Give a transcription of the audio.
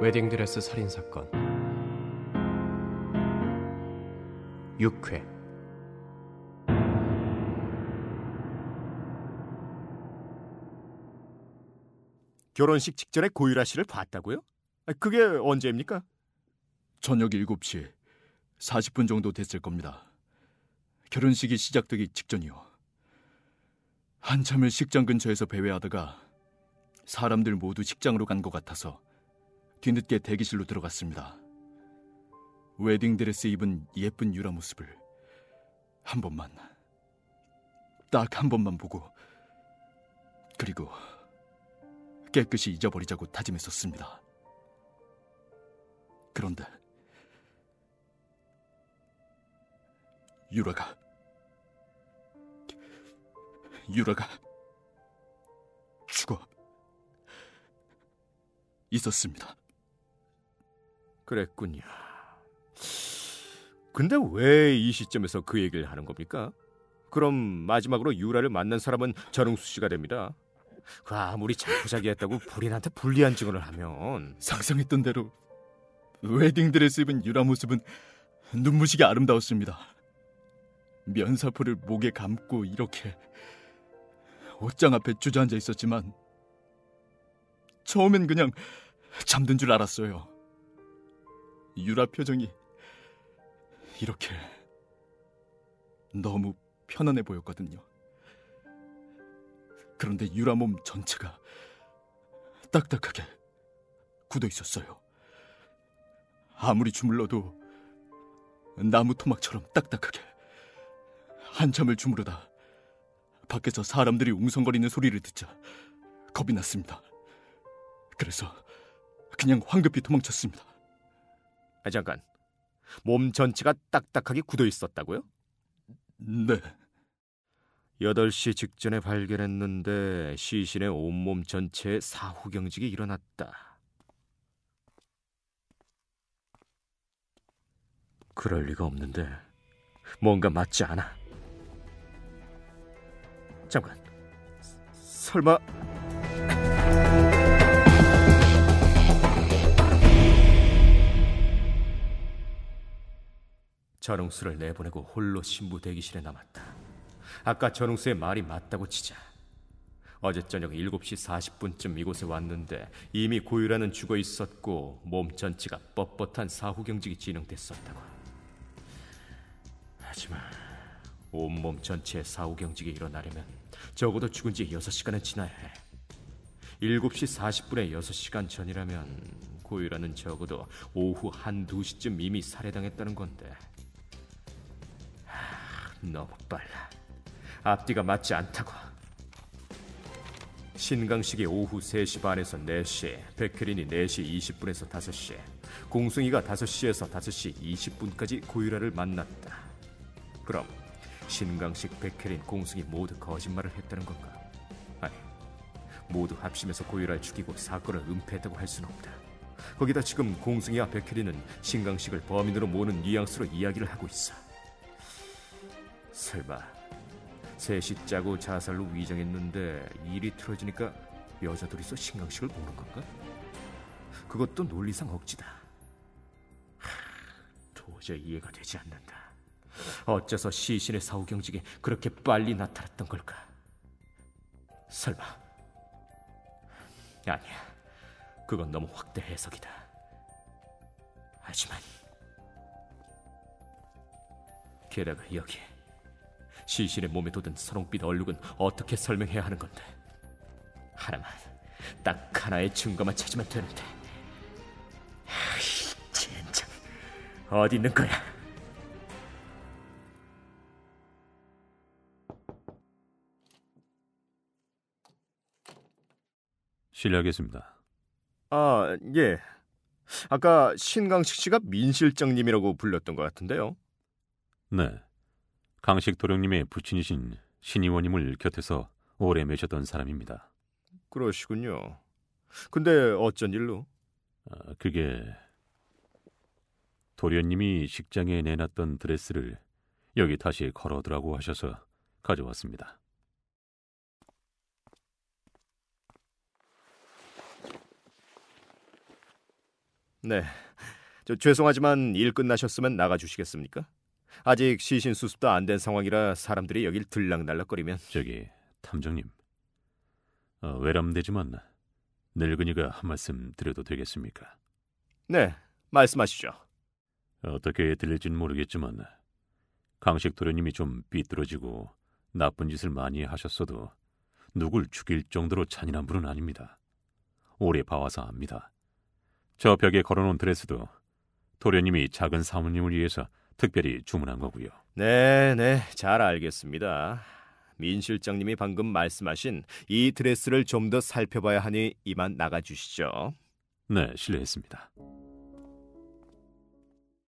웨딩드레스 살인 사건 6회 결혼식 직전에 고유라 씨를 봤다고요? 아, 그게 언제입니까? 저녁 7시 40분 정도 됐을 겁니다. 결혼식이 시작되기 직전이요. 한참을 식장 근처에서 배회하다가 사람들 모두 식장으로 간 것 같아서 뒤늦게 대기실로 들어갔습니다. 웨딩드레스 입은 예쁜 유라 모습을 한 번만, 딱 한 번만 보고, 그리고 깨끗이 잊어버리자고 다짐했었습니다. 그런데 유라가 유라가 죽어 있었습니다. 그랬군요. 근데 왜 이 시점에서 그 얘기를 하는 겁니까? 그럼 마지막으로 유라를 만난 사람은 전웅수 씨가 됩니다. 그 아무리 자포자기했다고 본인한테 불리한 증언을 하면 상상했던 대로 웨딩드레스 입은 유라 모습은 눈부시게 아름다웠습니다. 면사포를 목에 감고 이렇게 옷장 앞에 주저앉아 있었지만 처음엔 그냥 잠든 줄 알았어요. 유라 표정이 이렇게 너무 편안해 보였거든요. 그런데 유라 몸 전체가 딱딱하게 굳어 있었어요. 아무리 주물러도 나무 토막처럼 딱딱하게 한참을 주무르다 밖에서 사람들이 웅성거리는 소리를 듣자 겁이 났습니다. 그래서 그냥 황급히 도망쳤습니다. 아, 잠깐. 몸 전체가 딱딱하게 굳어 있었다고요? 네. 8시 직전에 발견했는데 시신의 온몸 전체에 사후경직이 일어났다. 그럴 리가 없는데 뭔가 맞지 않아. 잠깐. 설마 전웅수를 내보내고 홀로 신부 대기실에 남았다. 아까 전웅수의 말이 맞다고 치자. 어제 저녁 7시 40분쯤 이곳에 왔는데 이미 고유라는 죽어 있었고 몸 전체가 뻣뻣한 사후경직이 진행됐었다고. 하지만 온몸 전체에 사후경직이 일어나려면 적어도 죽은 지 6시간은 지나야 해. 7시 40분에 6시간 전이라면 고유라는 적어도 오후 한 2시쯤 이미 살해당했다는 건데 하, 너무 빨라. 앞뒤가 맞지 않다고. 신강식이 오후 3시 반에서 4시, 백혜린이 4시 20분에서 5시, 공승이가 5시에서 5시 20분까지 고유라를 만났다. 그럼 신강식, 백혜린, 공승이 모두 거짓말을 했다는 건가? 아니, 모두 합심해서 고유라를 죽이고 사건을 은폐했다고 할 수는 없다. 거기다 지금 공승이와 백혜린은 신강식을 범인으로 모는 뉘앙스로 이야기를 하고 있어. 설마 셋이 짜고 자살로 위장했는데 일이 틀어지니까 여자 둘이서 신강식을 보는 건가? 그것도 논리상 억지다. 하, 도저히 이해가 되지 않는다. 어째서 시신의 사후 경직이 그렇게 빨리 나타났던 걸까? 설마 아니야. 그건 너무 확대 해석이다. 하지만 게다가 여기 시신의 몸에 돋은 선홍빛 얼룩은 어떻게 설명해야 하는 건데? 하나만, 딱 하나의 증거만 찾으면 되는데. 아이, 젠장, 어디 있는 거야? 실례하겠습니다. 아, 예. 아까 신강식 씨가 민 실장님이라고 불렸던 것 같은데요. 네. 강식 도령님의 부친이신 신의원님을 곁에서 오래 매셨던 사람입니다. 그러시군요. 근데 어쩐 일로? 아, 그게 도련님이 식장에 내놨던 드레스를 여기 다시 걸어두라고 하셔서 가져왔습니다. 네. 저 죄송하지만 일 끝나셨으면 나가 주시겠습니까? 아직 시신 수습도 안 된 상황이라 사람들이 여길 들락날락거리면 저기 탐정님, 어, 외람되지만 늙은이가 한 말씀 드려도 되겠습니까? 네, 말씀하시죠. 어떻게 들릴진 모르겠지만 강식 도련님이 좀 삐뚤어지고 나쁜 짓을 많이 하셨어도 누굴 죽일 정도로 잔인한 분은 아닙니다. 오래 봐와서 압니다. 저 벽에 걸어놓은 드레스도 도련님이 작은 사모님을 위해서 특별히 주문한 거고요. 네, 네, 잘 알겠습니다. 민 실장님이 방금 말씀하신 이 드레스를 좀 더 살펴봐야 하니 이만 나가 주시죠. 네, 실례했습니다.